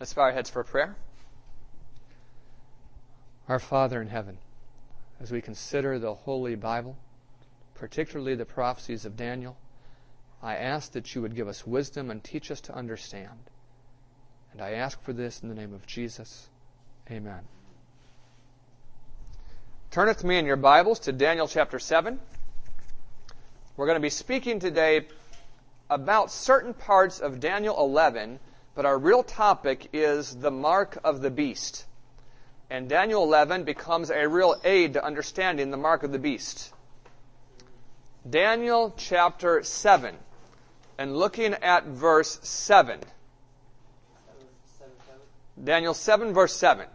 Let's bow our heads for prayer. Our Father in heaven, as we consider the Holy Bible, particularly the prophecies of Daniel, I ask that you would give us wisdom and teach us to understand. And I ask for this in the name of Jesus. Amen. Turn with me in your Bibles to Daniel chapter 7. We're going to be speaking today about certain parts of Daniel 11, but our real topic is the mark of the beast. And Daniel 11 becomes a real aid to understanding the mark of the beast. Daniel chapter 7, and looking at verse 7. Daniel 7, verse 7.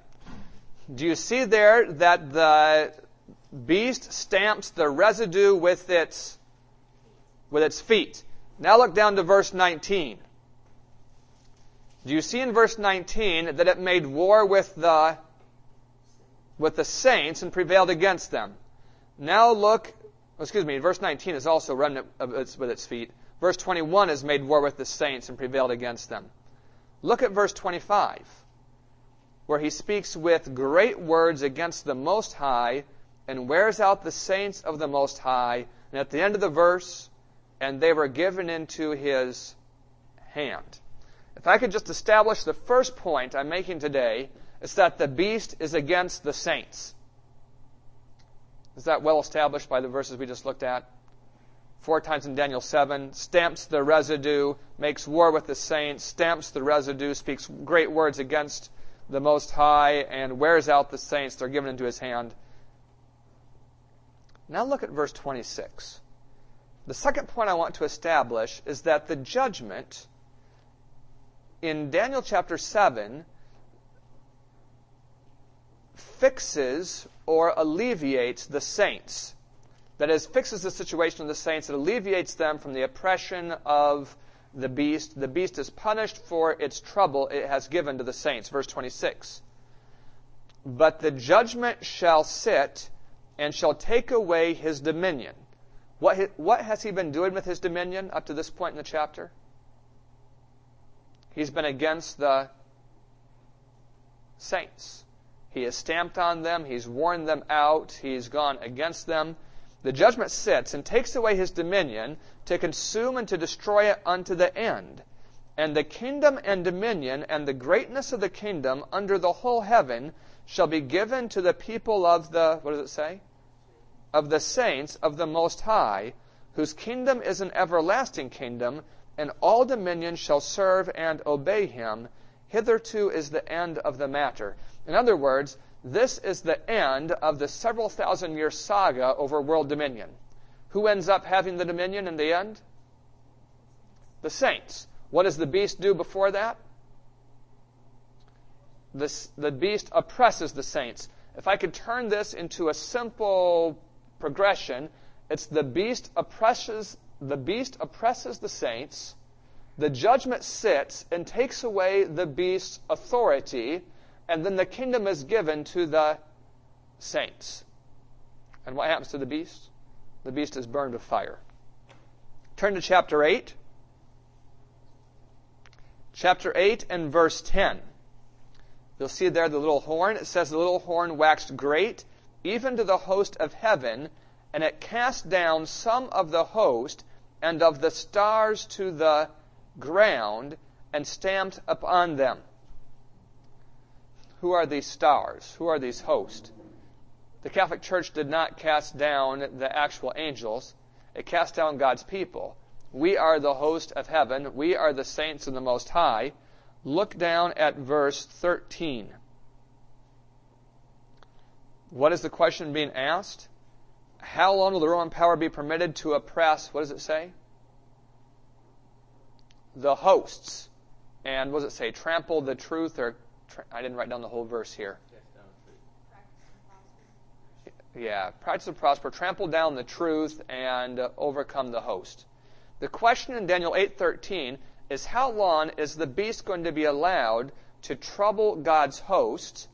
Do you see there that the beast stamps the residue with its, with its feet? Now look down to verse 19. Do you see in verse 19 that it made war with the, with the saints and prevailed against them? Now look, excuse me, verse 19 is also remnant its, with its feet. Verse 21 has made war with the saints and prevailed against them. Look at verse 25, where he speaks with great words against the Most High and wears out the saints of the Most High. And at the end of the verse, and they were given into his hand. If I could just establish the first point I'm making today, it's that the beast is against the saints. Is that well established by the verses we just looked at? Four times in Daniel 7, stamps the residue, makes war with the saints, stamps the residue, speaks great words against the Most High, and wears out the saints. They're given into his hand. Now look at verse 26. The second point I want to establish is that the judgment in Daniel chapter 7 fixes or alleviates the saints. That is, fixes the situation of the saints. It alleviates them from the oppression of the beast. The beast is punished for its trouble it has given to the saints. Verse 26. But the judgment shall sit and shall take away his dominion. What, what has he been doing with his dominion up to this point in the chapter? He's been against the saints. He has stamped on them. He's worn them out. He's gone against them. The judgment sits and takes away his dominion to consume and to destroy it unto the end. And the kingdom and dominion and the greatness of the kingdom under the whole heaven shall be given to the people of the, what does it say? of the saints of the Most High, whose kingdom is an everlasting kingdom, and all dominion shall serve and obey him. Hitherto is the end of the matter. In other words, this is the end of the several thousand year saga over world dominion. Who ends up having the dominion in the end? The saints. What does the beast do before that? The, the beast oppresses the saints. If I could turn this into a simple progression. It's the beast oppresses the beast oppresses the saints. The judgment sits and takes away the beast's authority, and then the kingdom is given to the saints. And what happens to the beast? The beast is burned with fire. Turn to chapter 8. Chapter 8 and verse 10. You'll see there the little horn. It says the little horn waxed great even to the host of heaven, and it cast down some of the host and of the stars to the ground and stamped upon them. Who are these stars? Who are these hosts? The Catholic Church did not cast down the actual angels, it cast down God's people. We are the host of heaven, we are the saints of the Most High. Look down at verse 13. What is the question being asked? How long will the Roman power be permitted to oppress, what does it say? The hosts. And what does it say? Trample the truth, or tra- I didn't write down the whole verse here. Yeah, practice of prosper, trample down the truth, and uh, overcome the host. The question in Daniel 8:13 is how long is the beast going to be allowed to trouble God's host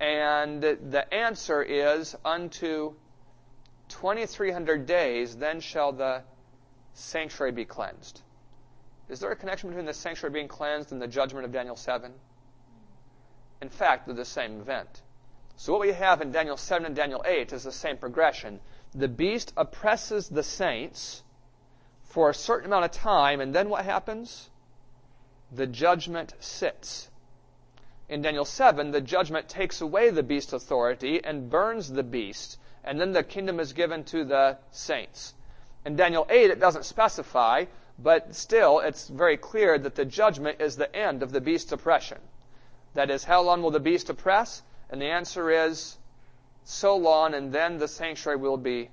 and the answer is unto 2300 days, then shall the sanctuary be cleansed. Is there a connection between the sanctuary being cleansed and the judgment of Daniel 7? In fact, they're the same event. So what we have in Daniel 7 and Daniel 8 is the same progression. The beast oppresses the saints for a certain amount of time, and then what happens? The judgment sits. In Daniel 7, the judgment takes away the beast's authority and burns the beast, and then the kingdom is given to the saints. In Daniel 8, it doesn't specify, but still, it's very clear that the judgment is the end of the beast's oppression. That is, how long will the beast oppress? And the answer is, so long, and then the sanctuary will be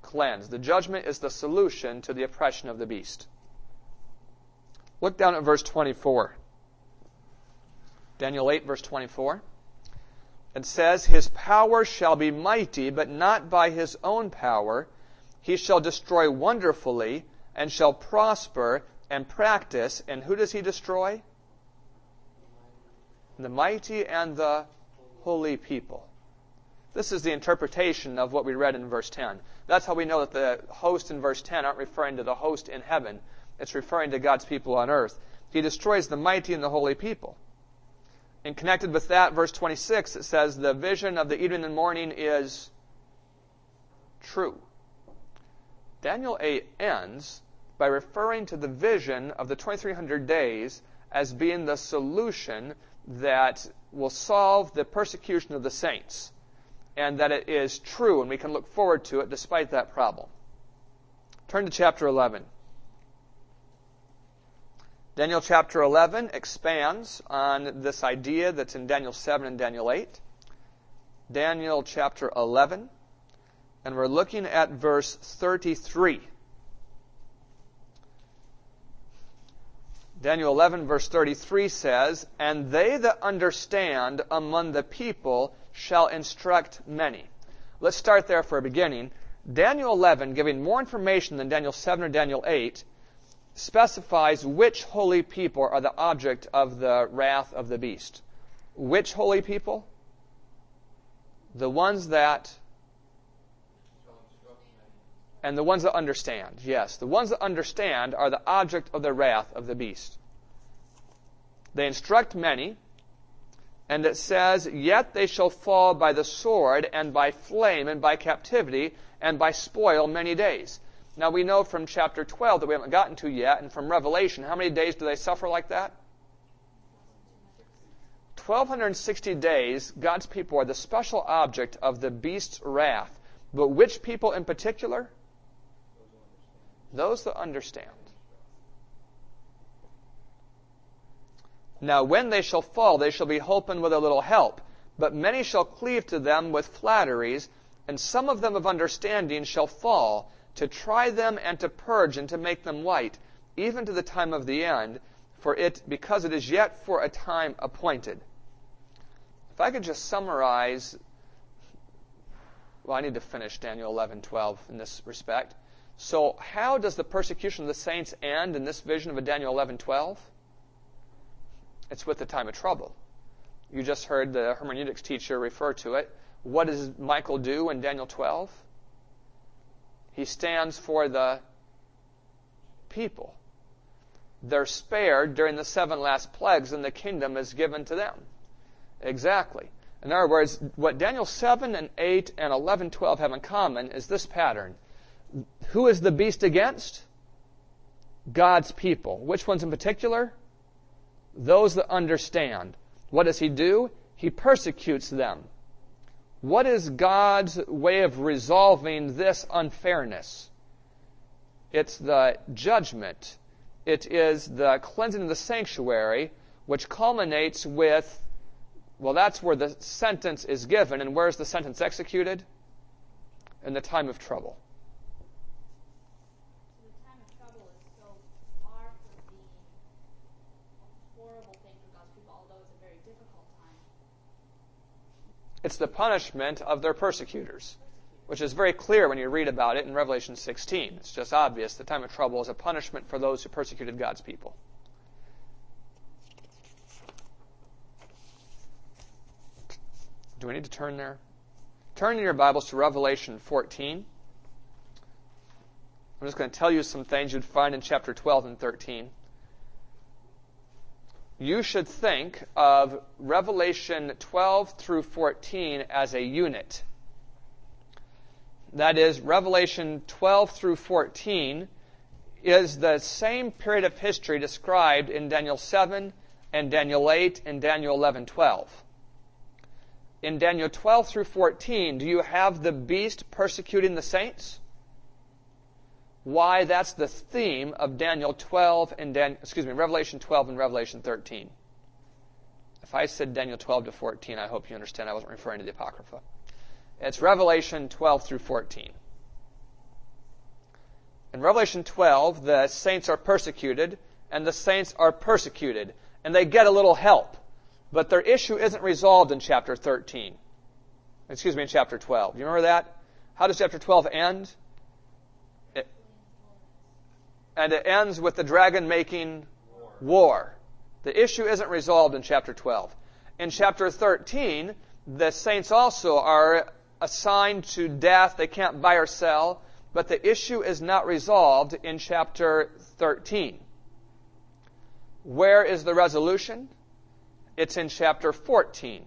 cleansed. The judgment is the solution to the oppression of the beast. Look down at verse 24. Daniel 8, verse 24. It says, His power shall be mighty, but not by his own power. He shall destroy wonderfully, and shall prosper and practice. And who does he destroy? The mighty and the holy people. This is the interpretation of what we read in verse 10. That's how we know that the host in verse 10 aren't referring to the host in heaven. It's referring to God's people on earth. He destroys the mighty and the holy people. And connected with that, verse 26, it says, The vision of the evening and morning is true. Daniel 8 ends by referring to the vision of the 2300 days as being the solution that will solve the persecution of the saints, and that it is true, and we can look forward to it despite that problem. Turn to chapter 11. Daniel chapter 11 expands on this idea that's in Daniel 7 and Daniel 8. Daniel chapter 11 and we're looking at verse 33. Daniel 11, verse 33 says, And they that understand among the people shall instruct many. Let's start there for a beginning. Daniel 11, giving more information than Daniel 7 or Daniel 8, specifies which holy people are the object of the wrath of the beast. Which holy people? The ones that and the ones that understand. Yes, the ones that understand are the object of the wrath of the beast. They instruct many, and it says, Yet they shall fall by the sword, and by flame, and by captivity, and by spoil many days. Now we know from chapter 12 that we haven't gotten to yet, and from Revelation, how many days do they suffer like that? 1260 days, God's people are the special object of the beast's wrath. But which people in particular? Those that understand. Now, when they shall fall, they shall be holpen with a little help. But many shall cleave to them with flatteries, and some of them of understanding shall fall, to try them and to purge and to make them white, even to the time of the end, for it, because it is yet for a time appointed. If I could just summarize, well, I need to finish Daniel 11, 12 in this respect. So, how does the persecution of the saints end in this vision of a Daniel 11:12? It's with the time of trouble. You just heard the hermeneutics teacher refer to it. What does Michael do in Daniel 12? He stands for the people. They're spared during the seven last plagues, and the kingdom is given to them. Exactly. In other words, what Daniel 7 and 8 and 11, 12 have in common is this pattern. Who is the beast against? God's people. Which ones in particular? Those that understand. What does he do? He persecutes them. What is God's way of resolving this unfairness? It's the judgment. It is the cleansing of the sanctuary, which culminates with, well, that's where the sentence is given. And where is the sentence executed? In the time of trouble. It's the punishment of their persecutors, which is very clear when you read about it in Revelation 16. It's just obvious. The time of trouble is a punishment for those who persecuted God's people. Do we need to turn there? Turn in your Bibles to Revelation 14. I'm just going to tell you some things you'd find in chapter 12 and 13. You should think of Revelation 12 through 14 as a unit. That is, Revelation 12 through 14 is the same period of history described in Daniel 7 and Daniel 8 and Daniel 11 12. In Daniel 12 through 14, do you have the beast persecuting the saints? Why, that's the theme of Daniel 12 and Dan, excuse me, Revelation 12 and Revelation 13. If I said Daniel 12 to 14, I hope you understand I wasn't referring to the Apocrypha. It's Revelation 12 through 14. In Revelation 12, the saints are persecuted, and the saints are persecuted, and they get a little help. But their issue isn't resolved in chapter 13. Excuse me, in chapter 12. Do you remember that? How does chapter 12 end? And it ends with the dragon making war. war. The issue isn't resolved in chapter 12. In chapter 13, the saints also are assigned to death. They can't buy or sell. But the issue is not resolved in chapter 13. Where is the resolution? It's in chapter 14,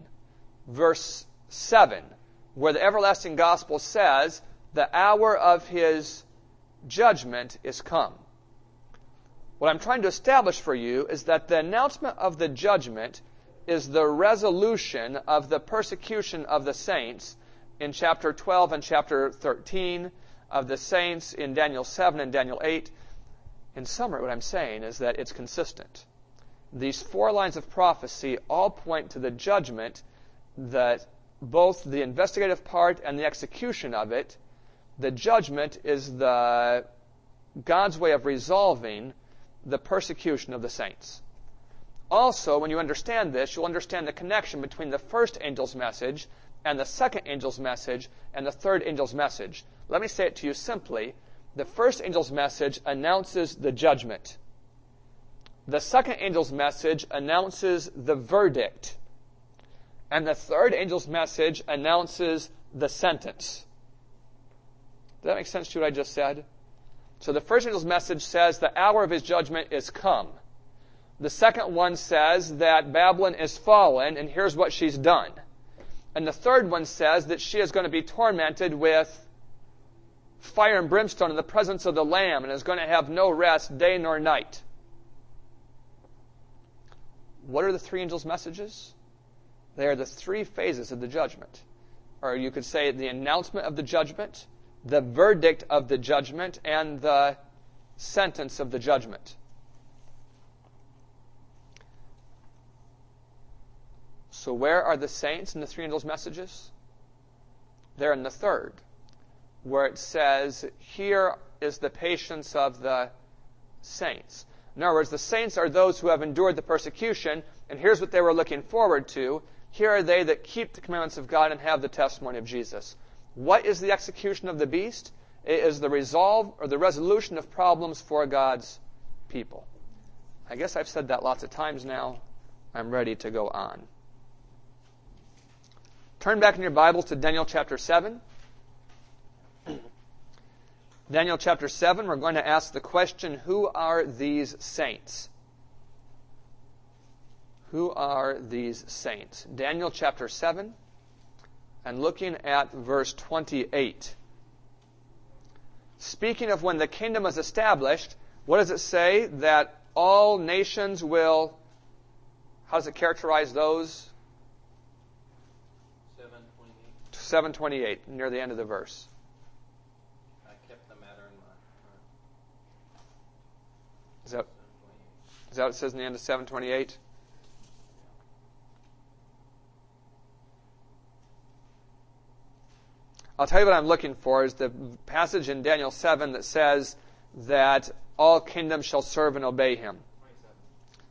verse 7, where the everlasting gospel says, the hour of his judgment is come. What I'm trying to establish for you is that the announcement of the judgment is the resolution of the persecution of the saints in chapter 12 and chapter 13 of the saints in Daniel 7 and Daniel 8. In summary, what I'm saying is that it's consistent. These four lines of prophecy all point to the judgment that both the investigative part and the execution of it, the judgment is the God's way of resolving the persecution of the saints. Also, when you understand this, you'll understand the connection between the first angel's message and the second angel's message and the third angel's message. Let me say it to you simply. The first angel's message announces the judgment. The second angel's message announces the verdict. And the third angel's message announces the sentence. Does that make sense to what I just said? So the first angel's message says the hour of his judgment is come. The second one says that Babylon is fallen and here's what she's done. And the third one says that she is going to be tormented with fire and brimstone in the presence of the Lamb and is going to have no rest day nor night. What are the three angels' messages? They are the three phases of the judgment. Or you could say the announcement of the judgment, the verdict of the judgment, and the sentence of the judgment. So, where are the saints in the three angels' messages? They're in the third, where it says, Here is the patience of the saints. In other words, the saints are those who have endured the persecution, and here's what they were looking forward to. Here are they that keep the commandments of God and have the testimony of Jesus. What is the execution of the beast? It is the resolve or the resolution of problems for God's people. I guess I've said that lots of times now. I'm ready to go on. Turn back in your Bibles to Daniel chapter 7. Daniel chapter 7, we're going to ask the question Who are these saints? Who are these saints? Daniel chapter 7, and looking at verse 28. Speaking of when the kingdom is established, what does it say? That all nations will, how does it characterize those 728. 728, near the end of the verse. I kept the matter in heart. Is that, is that what it says in the end of 728? I'll tell you what I'm looking for is the passage in Daniel 7 that says that all kingdoms shall serve and obey him.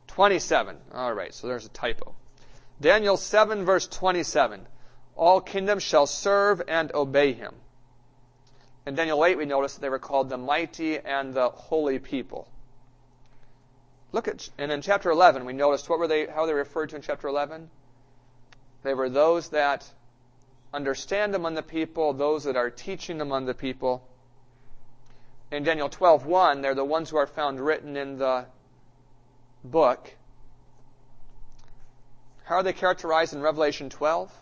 27. 27. All right, so there's a typo. Daniel 7 verse 27 all kingdoms shall serve and obey him. In Daniel 8, we notice that they were called the mighty and the holy people. Look at, and in chapter 11, we noticed what were they, how they referred to in chapter 11? They were those that understand among the people, those that are teaching among the people. In Daniel 12:1, they're the ones who are found written in the book. How are they characterized in Revelation 12?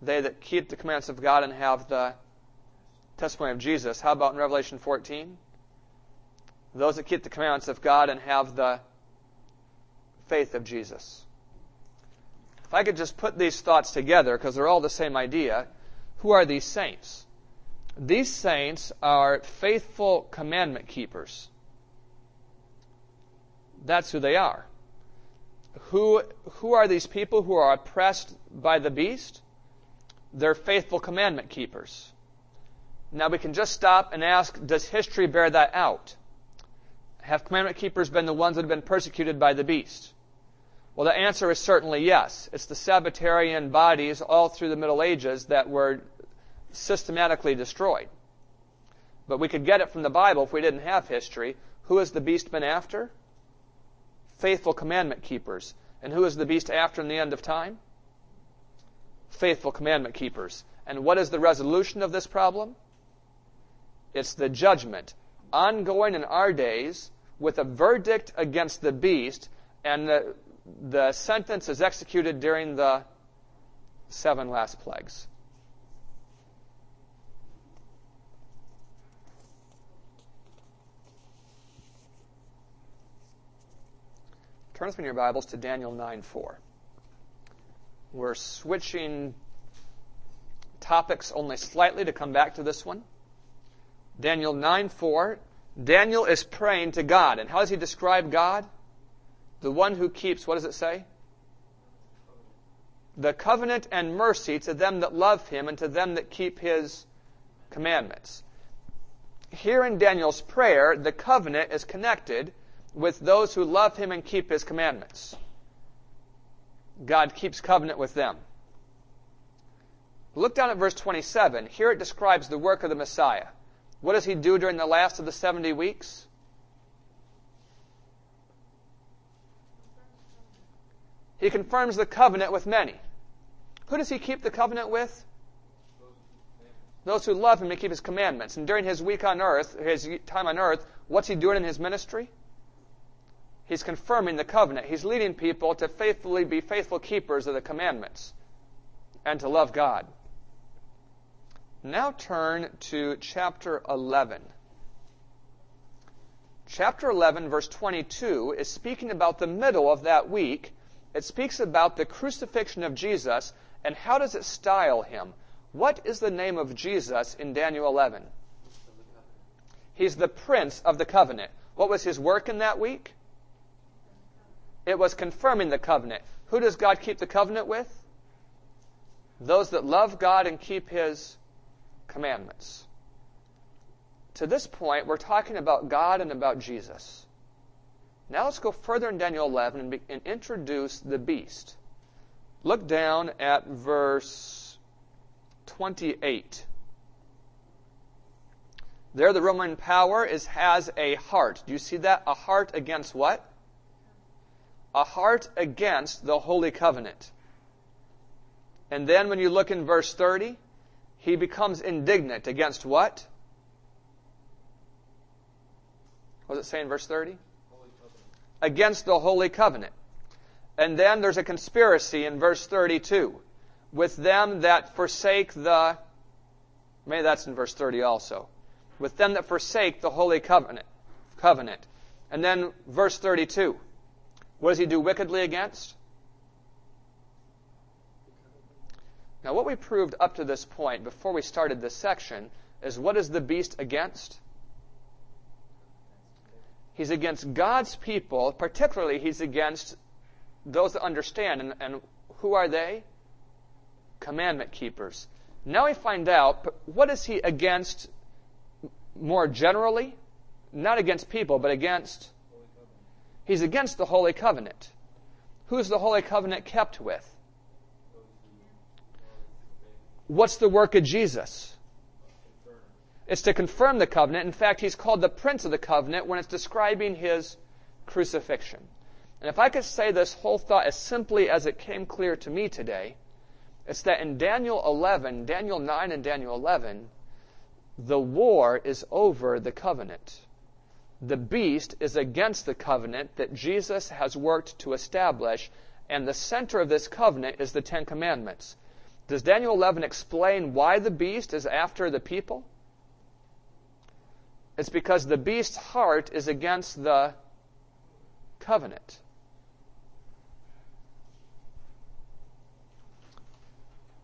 They that keep the commandments of God and have the testimony of Jesus. How about in Revelation 14? Those that keep the commandments of God and have the faith of Jesus. If I could just put these thoughts together, because they're all the same idea, who are these saints? These saints are faithful commandment keepers. That's who they are. Who, who are these people who are oppressed by the beast? They're faithful commandment keepers. Now we can just stop and ask, does history bear that out? Have commandment keepers been the ones that have been persecuted by the beast? Well, the answer is certainly yes. It's the Sabbatarian bodies all through the Middle Ages that were systematically destroyed. But we could get it from the Bible if we didn't have history. Who has the beast been after? Faithful commandment keepers. And who is the beast after in the end of time? Faithful commandment keepers. And what is the resolution of this problem? It's the judgment ongoing in our days with a verdict against the beast, and the, the sentence is executed during the seven last plagues. Turn with me in your Bibles to Daniel 9 4. We're switching topics only slightly to come back to this one. Daniel 9 4. Daniel is praying to God. And how does he describe God? The one who keeps, what does it say? The covenant and mercy to them that love him and to them that keep his commandments. Here in Daniel's prayer, the covenant is connected with those who love him and keep his commandments. God keeps covenant with them. Look down at verse 27. Here it describes the work of the Messiah. What does he do during the last of the 70 weeks? He confirms the covenant with many. Who does he keep the covenant with? Those who love him and keep his commandments. And during his week on earth, his time on earth, what's he doing in his ministry? He's confirming the covenant. He's leading people to faithfully be faithful keepers of the commandments and to love God. Now turn to chapter 11. Chapter 11, verse 22, is speaking about the middle of that week. It speaks about the crucifixion of Jesus, and how does it style him? What is the name of Jesus in Daniel 11? He's the prince of the covenant. What was his work in that week? It was confirming the covenant. Who does God keep the covenant with? Those that love God and keep his commandments. To this point, we're talking about God and about Jesus. Now let's go further in Daniel 11 and, be, and introduce the beast. Look down at verse 28. There, the Roman power is, has a heart. Do you see that? A heart against what? A heart against the Holy Covenant. And then when you look in verse 30, he becomes indignant against what? What does it say in verse 30? Against the Holy Covenant. And then there's a conspiracy in verse 32 with them that forsake the, maybe that's in verse 30 also, with them that forsake the Holy Covenant. Covenant. And then verse 32. What does he do wickedly against? Now, what we proved up to this point, before we started this section, is what is the beast against? He's against God's people, particularly, he's against those that understand. And, and who are they? Commandment keepers. Now we find out what is he against more generally? Not against people, but against. He's against the Holy Covenant. Who's the Holy Covenant kept with? What's the work of Jesus? It's to confirm the covenant. In fact, he's called the Prince of the Covenant when it's describing his crucifixion. And if I could say this whole thought as simply as it came clear to me today, it's that in Daniel 11, Daniel 9 and Daniel 11, the war is over the covenant. The beast is against the covenant that Jesus has worked to establish, And the center of this covenant is the Ten Commandments. Does Daniel 11 explain why the beast is after the people? It's because the beast's heart is against the covenant.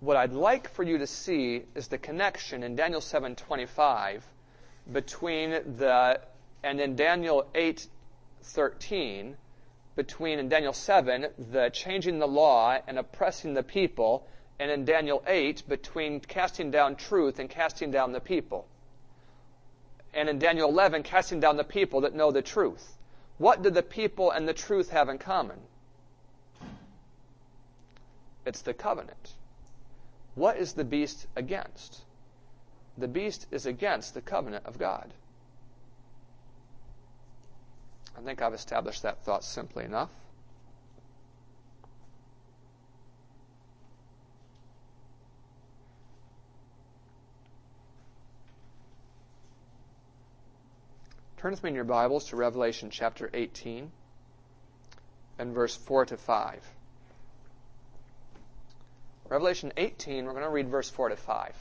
What I'd like for you to see is the connection in Daniel 7:25 between the and in Daniel 8:13 between in Daniel 7 the changing the law and oppressing the people and in Daniel 8 between casting down truth and casting down the people. And in Daniel 11 casting down the people that know the truth. What do the people and the truth have in common? It's the covenant. What is the beast against? The beast is against the covenant of God. I think I've established that thought simply enough. Turn with me in your Bibles to Revelation chapter 18 and verse 4 to 5. Revelation 18, we're going to read verse 4 to 5.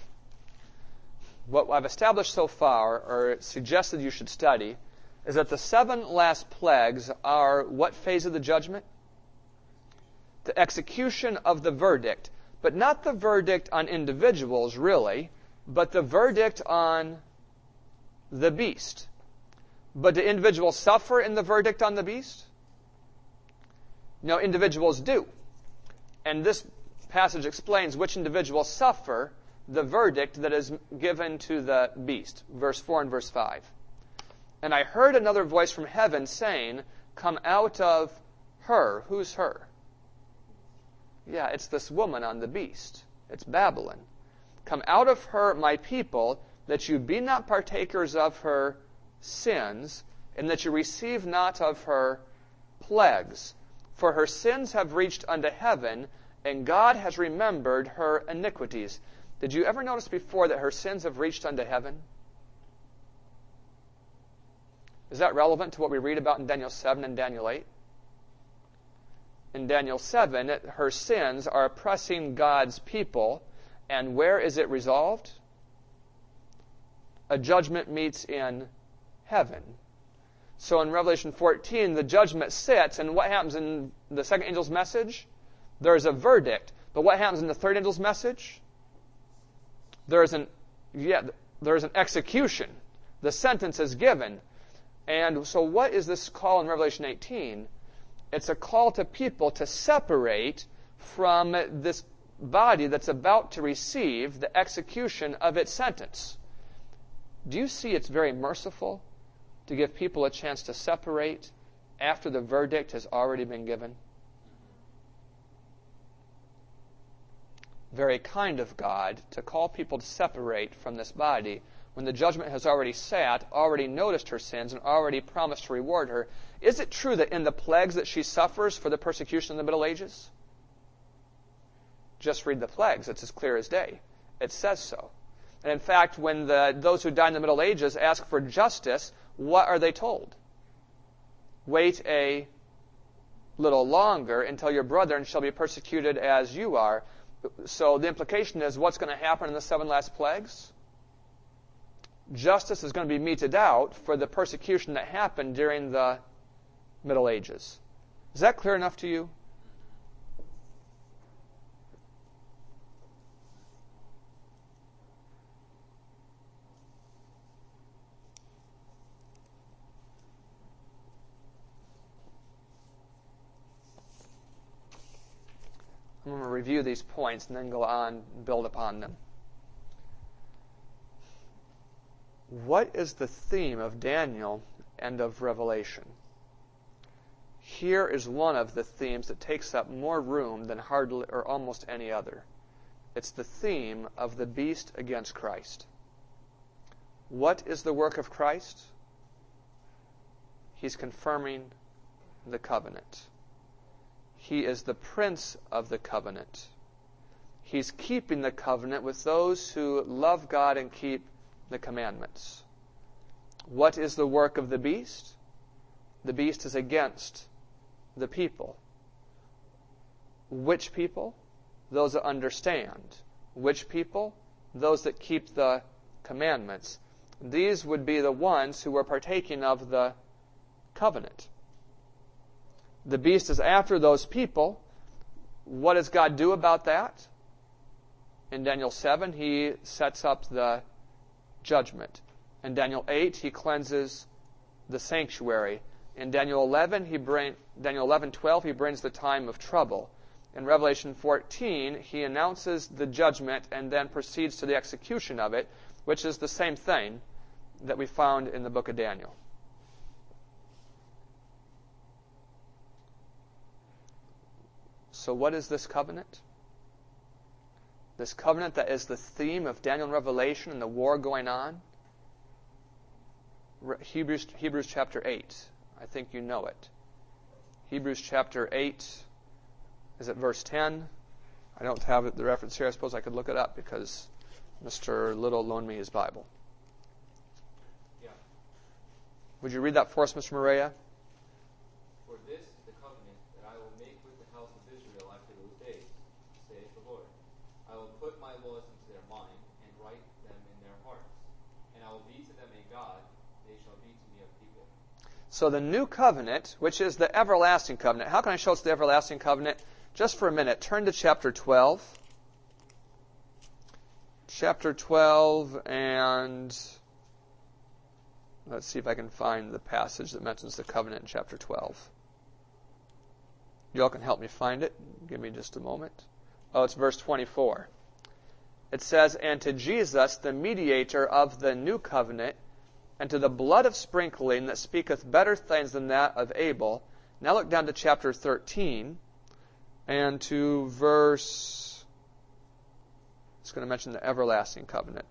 What I've established so far, or suggested you should study, is that the seven last plagues are what phase of the judgment? The execution of the verdict, but not the verdict on individuals, really, but the verdict on the beast. But do individuals suffer in the verdict on the beast? No, individuals do. And this passage explains which individuals suffer the verdict that is given to the beast. Verse 4 and verse 5. And I heard another voice from heaven saying, Come out of her. Who's her? Yeah, it's this woman on the beast. It's Babylon. Come out of her, my people, that you be not partakers of her sins, and that you receive not of her plagues. For her sins have reached unto heaven, and God has remembered her iniquities. Did you ever notice before that her sins have reached unto heaven? Is that relevant to what we read about in Daniel 7 and Daniel 8? In Daniel 7, her sins are oppressing God's people, and where is it resolved? A judgment meets in heaven. So in Revelation 14, the judgment sits, and what happens in the second angel's message? There's a verdict. But what happens in the third angel's message? There's an yeah, there's an execution. The sentence is given. And so what is this call in Revelation 18? It's a call to people to separate from this body that's about to receive the execution of its sentence. Do you see it's very merciful? To give people a chance to separate after the verdict has already been given? Very kind of God to call people to separate from this body when the judgment has already sat, already noticed her sins, and already promised to reward her. Is it true that in the plagues that she suffers for the persecution in the Middle Ages? Just read the plagues. It's as clear as day. It says so. And in fact, when the, those who died in the Middle Ages ask for justice, what are they told? Wait a little longer until your brethren shall be persecuted as you are. So the implication is what's going to happen in the seven last plagues? Justice is going to be meted out for the persecution that happened during the Middle Ages. Is that clear enough to you? Review these points and then go on and build upon them. What is the theme of Daniel and of Revelation? Here is one of the themes that takes up more room than hardly or almost any other. It's the theme of the beast against Christ. What is the work of Christ? He's confirming the covenant. He is the prince of the covenant. He's keeping the covenant with those who love God and keep the commandments. What is the work of the beast? The beast is against the people. Which people? Those that understand. Which people? Those that keep the commandments. These would be the ones who were partaking of the covenant. The beast is after those people. What does God do about that? In Daniel 7, he sets up the judgment. In Daniel 8, he cleanses the sanctuary. In Daniel 11, he bring, Daniel 11, 12, he brings the time of trouble. In Revelation 14, he announces the judgment and then proceeds to the execution of it, which is the same thing that we found in the book of Daniel. So, what is this covenant? This covenant that is the theme of Daniel and Revelation and the war going on? Hebrews, Hebrews chapter 8. I think you know it. Hebrews chapter 8 is it verse 10? I don't have the reference here. I suppose I could look it up because Mr. Little loaned me his Bible. Yeah. Would you read that for us, Mr. Maria? For this is the covenant that I will make with the house of Israel after saith the Lord. I will put my laws into their mind and write them in their hearts. And I will be to them a God, they shall be to me a people. So the new covenant, which is the everlasting covenant. How can I show us the everlasting covenant? Just for a minute, turn to chapter 12. Chapter 12, and let's see if I can find the passage that mentions the covenant in chapter 12. Y'all can help me find it. Give me just a moment. Oh, it's verse 24. It says, And to Jesus, the mediator of the new covenant, and to the blood of sprinkling that speaketh better things than that of Abel. Now look down to chapter 13 and to verse. It's going to mention the everlasting covenant.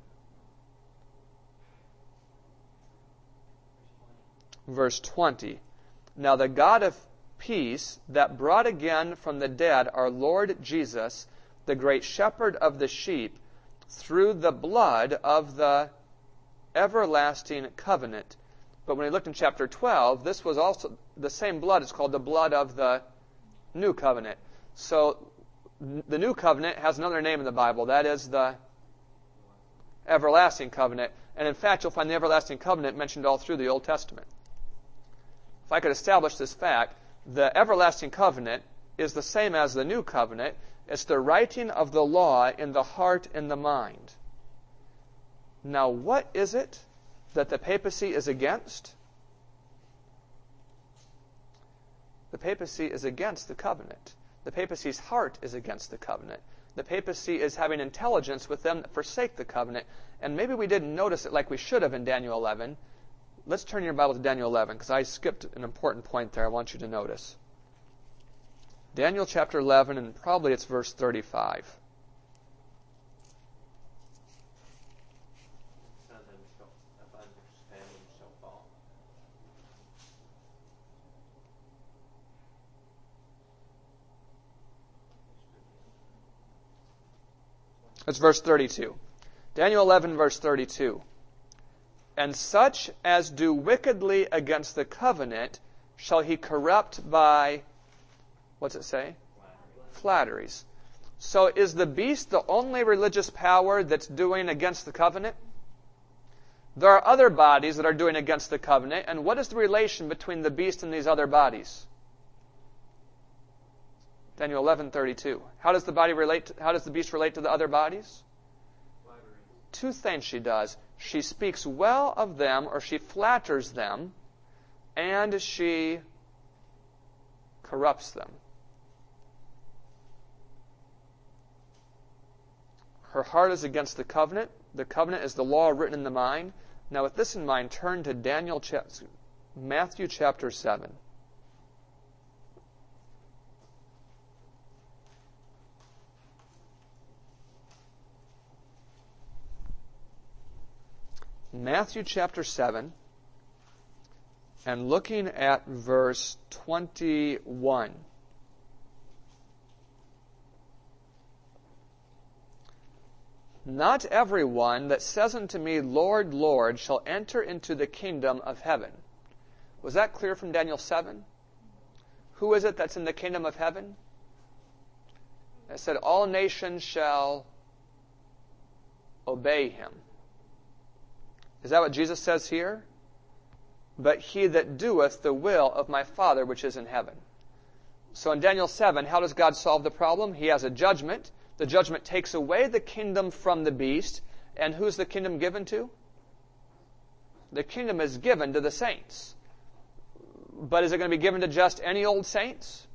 Verse 20. Now the God of peace that brought again from the dead our Lord Jesus, the great shepherd of the sheep, through the blood of the everlasting covenant. But when we looked in chapter 12, this was also the same blood is called the blood of the new covenant. So the new covenant has another name in the Bible. That is the everlasting covenant. And in fact, you'll find the everlasting covenant mentioned all through the Old Testament. If I could establish this fact, the everlasting covenant is the same as the new covenant. It's the writing of the law in the heart and the mind. Now, what is it that the papacy is against? The papacy is against the covenant. The papacy's heart is against the covenant. The papacy is having intelligence with them that forsake the covenant. And maybe we didn't notice it like we should have in Daniel 11. Let's turn your Bible to Daniel 11 because I skipped an important point there I want you to notice. Daniel chapter 11, and probably it's verse 35. It's verse 32. Daniel 11, verse 32. And such as do wickedly against the covenant shall he corrupt by, what's it say? Flatteries. So is the beast the only religious power that's doing against the covenant? There are other bodies that are doing against the covenant, and what is the relation between the beast and these other bodies? Daniel 11:32. How does the body relate? To, how does the beast relate to the other bodies? Two things she does. She speaks well of them, or she flatters them, and she corrupts them. Her heart is against the covenant. The covenant is the law written in the mind. Now, with this in mind, turn to Daniel, Matthew chapter seven. Matthew chapter 7 and looking at verse 21. Not everyone that says unto me, Lord, Lord, shall enter into the kingdom of heaven. Was that clear from Daniel 7? Who is it that's in the kingdom of heaven? It said, All nations shall obey him. Is that what Jesus says here? But he that doeth the will of my Father which is in heaven. So in Daniel 7, how does God solve the problem? He has a judgment. The judgment takes away the kingdom from the beast. And who's the kingdom given to? The kingdom is given to the saints. But is it going to be given to just any old saints?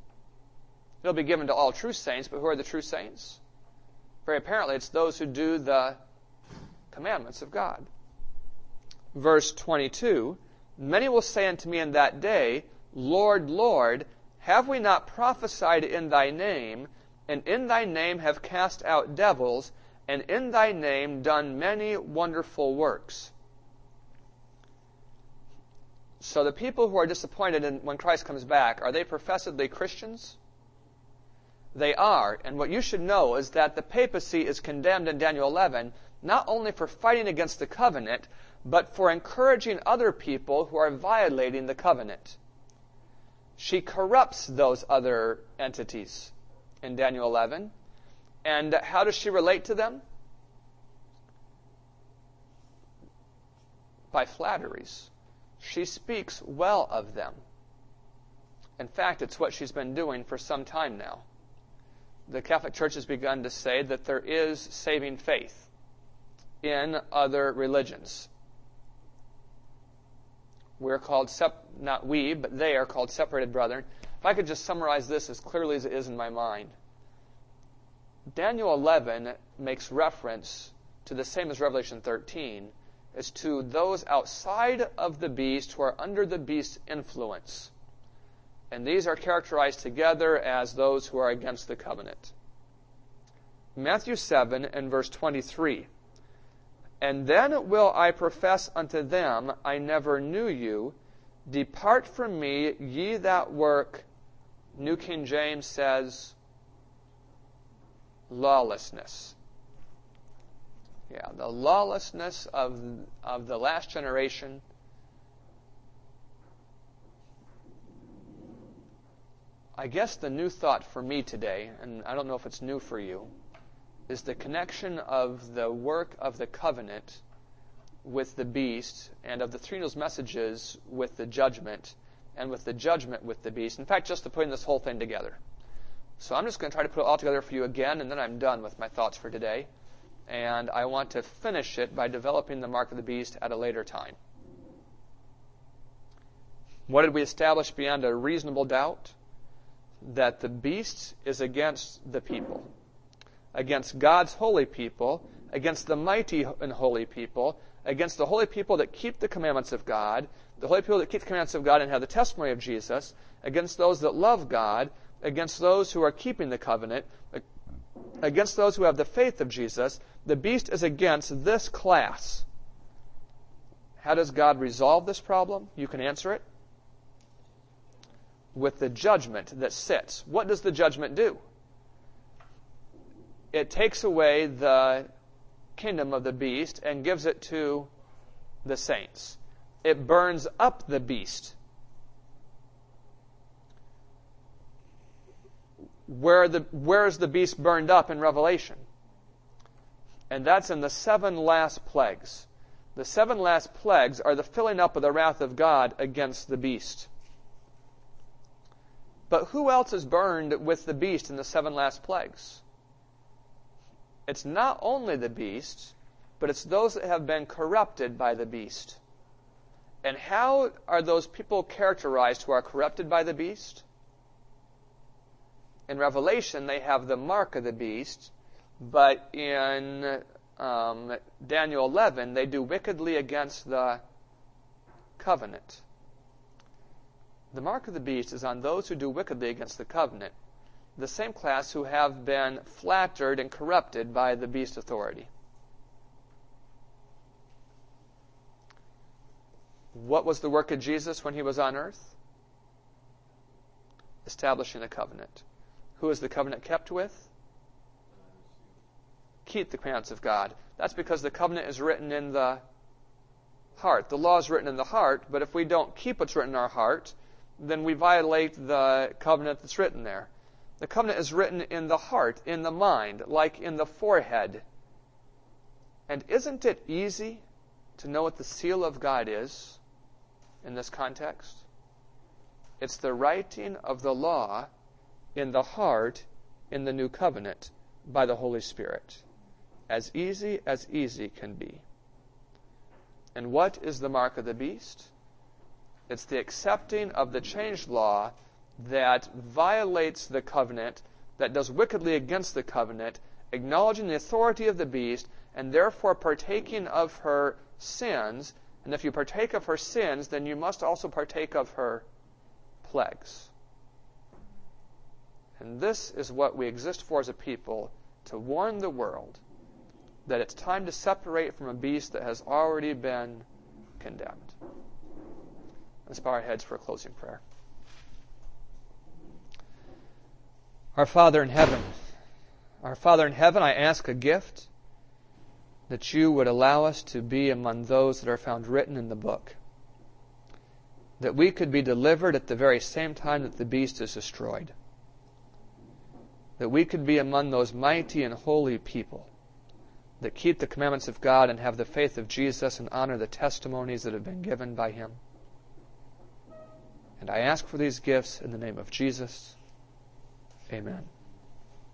It'll be given to all true saints, but who are the true saints? Very apparently, it's those who do the commandments of God. Verse 22 Many will say unto me in that day, Lord, Lord, have we not prophesied in thy name, and in thy name have cast out devils, and in thy name done many wonderful works? So the people who are disappointed in, when Christ comes back, are they professedly Christians? They are. And what you should know is that the papacy is condemned in Daniel 11 not only for fighting against the covenant, but for encouraging other people who are violating the covenant. She corrupts those other entities in Daniel 11. And how does she relate to them? By flatteries. She speaks well of them. In fact, it's what she's been doing for some time now. The Catholic Church has begun to say that there is saving faith in other religions. We're called, sep- not we, but they are called separated brethren. If I could just summarize this as clearly as it is in my mind. Daniel 11 makes reference to the same as Revelation 13, as to those outside of the beast who are under the beast's influence. And these are characterized together as those who are against the covenant. Matthew 7 and verse 23. And then will I profess unto them, I never knew you. Depart from me, ye that work, New King James says, lawlessness. Yeah, the lawlessness of, of the last generation. I guess the new thought for me today, and I don't know if it's new for you, is the connection of the work of the covenant with the beast and of the three angels' messages with the judgment and with the judgment with the beast. In fact, just to putting this whole thing together. So I'm just going to try to put it all together for you again, and then I'm done with my thoughts for today. And I want to finish it by developing the mark of the beast at a later time. What did we establish beyond a reasonable doubt? That the beast is against the people against God's holy people, against the mighty and holy people, against the holy people that keep the commandments of God, the holy people that keep the commandments of God and have the testimony of Jesus, against those that love God, against those who are keeping the covenant, against those who have the faith of Jesus. The beast is against this class. How does God resolve this problem? You can answer it with the judgment that sits. What does the judgment do? It takes away the kingdom of the beast and gives it to the saints. It burns up the beast. Where the where is the beast burned up in Revelation? And that's in the seven last plagues. The seven last plagues are the filling up of the wrath of God against the beast. But who else is burned with the beast in the seven last plagues? It's not only the beast, but it's those that have been corrupted by the beast. And how are those people characterized who are corrupted by the beast? In Revelation, they have the mark of the beast, but in um, Daniel 11, they do wickedly against the covenant. The mark of the beast is on those who do wickedly against the covenant the same class who have been flattered and corrupted by the beast authority. What was the work of Jesus when he was on earth? Establishing a covenant. Who is the covenant kept with? Keep the commandments of God. That's because the covenant is written in the heart. The law is written in the heart, but if we don't keep what's written in our heart, then we violate the covenant that's written there. The covenant is written in the heart, in the mind, like in the forehead. And isn't it easy to know what the seal of God is in this context? It's the writing of the law in the heart in the new covenant by the Holy Spirit. As easy as easy can be. And what is the mark of the beast? It's the accepting of the changed law that violates the covenant, that does wickedly against the covenant, acknowledging the authority of the beast, and therefore partaking of her sins. And if you partake of her sins, then you must also partake of her plagues. And this is what we exist for as a people to warn the world that it's time to separate from a beast that has already been condemned. Let's bow our heads for a closing prayer. Our Father in heaven, our Father in heaven, I ask a gift that you would allow us to be among those that are found written in the book. That we could be delivered at the very same time that the beast is destroyed. That we could be among those mighty and holy people that keep the commandments of God and have the faith of Jesus and honor the testimonies that have been given by him. And I ask for these gifts in the name of Jesus. Amen.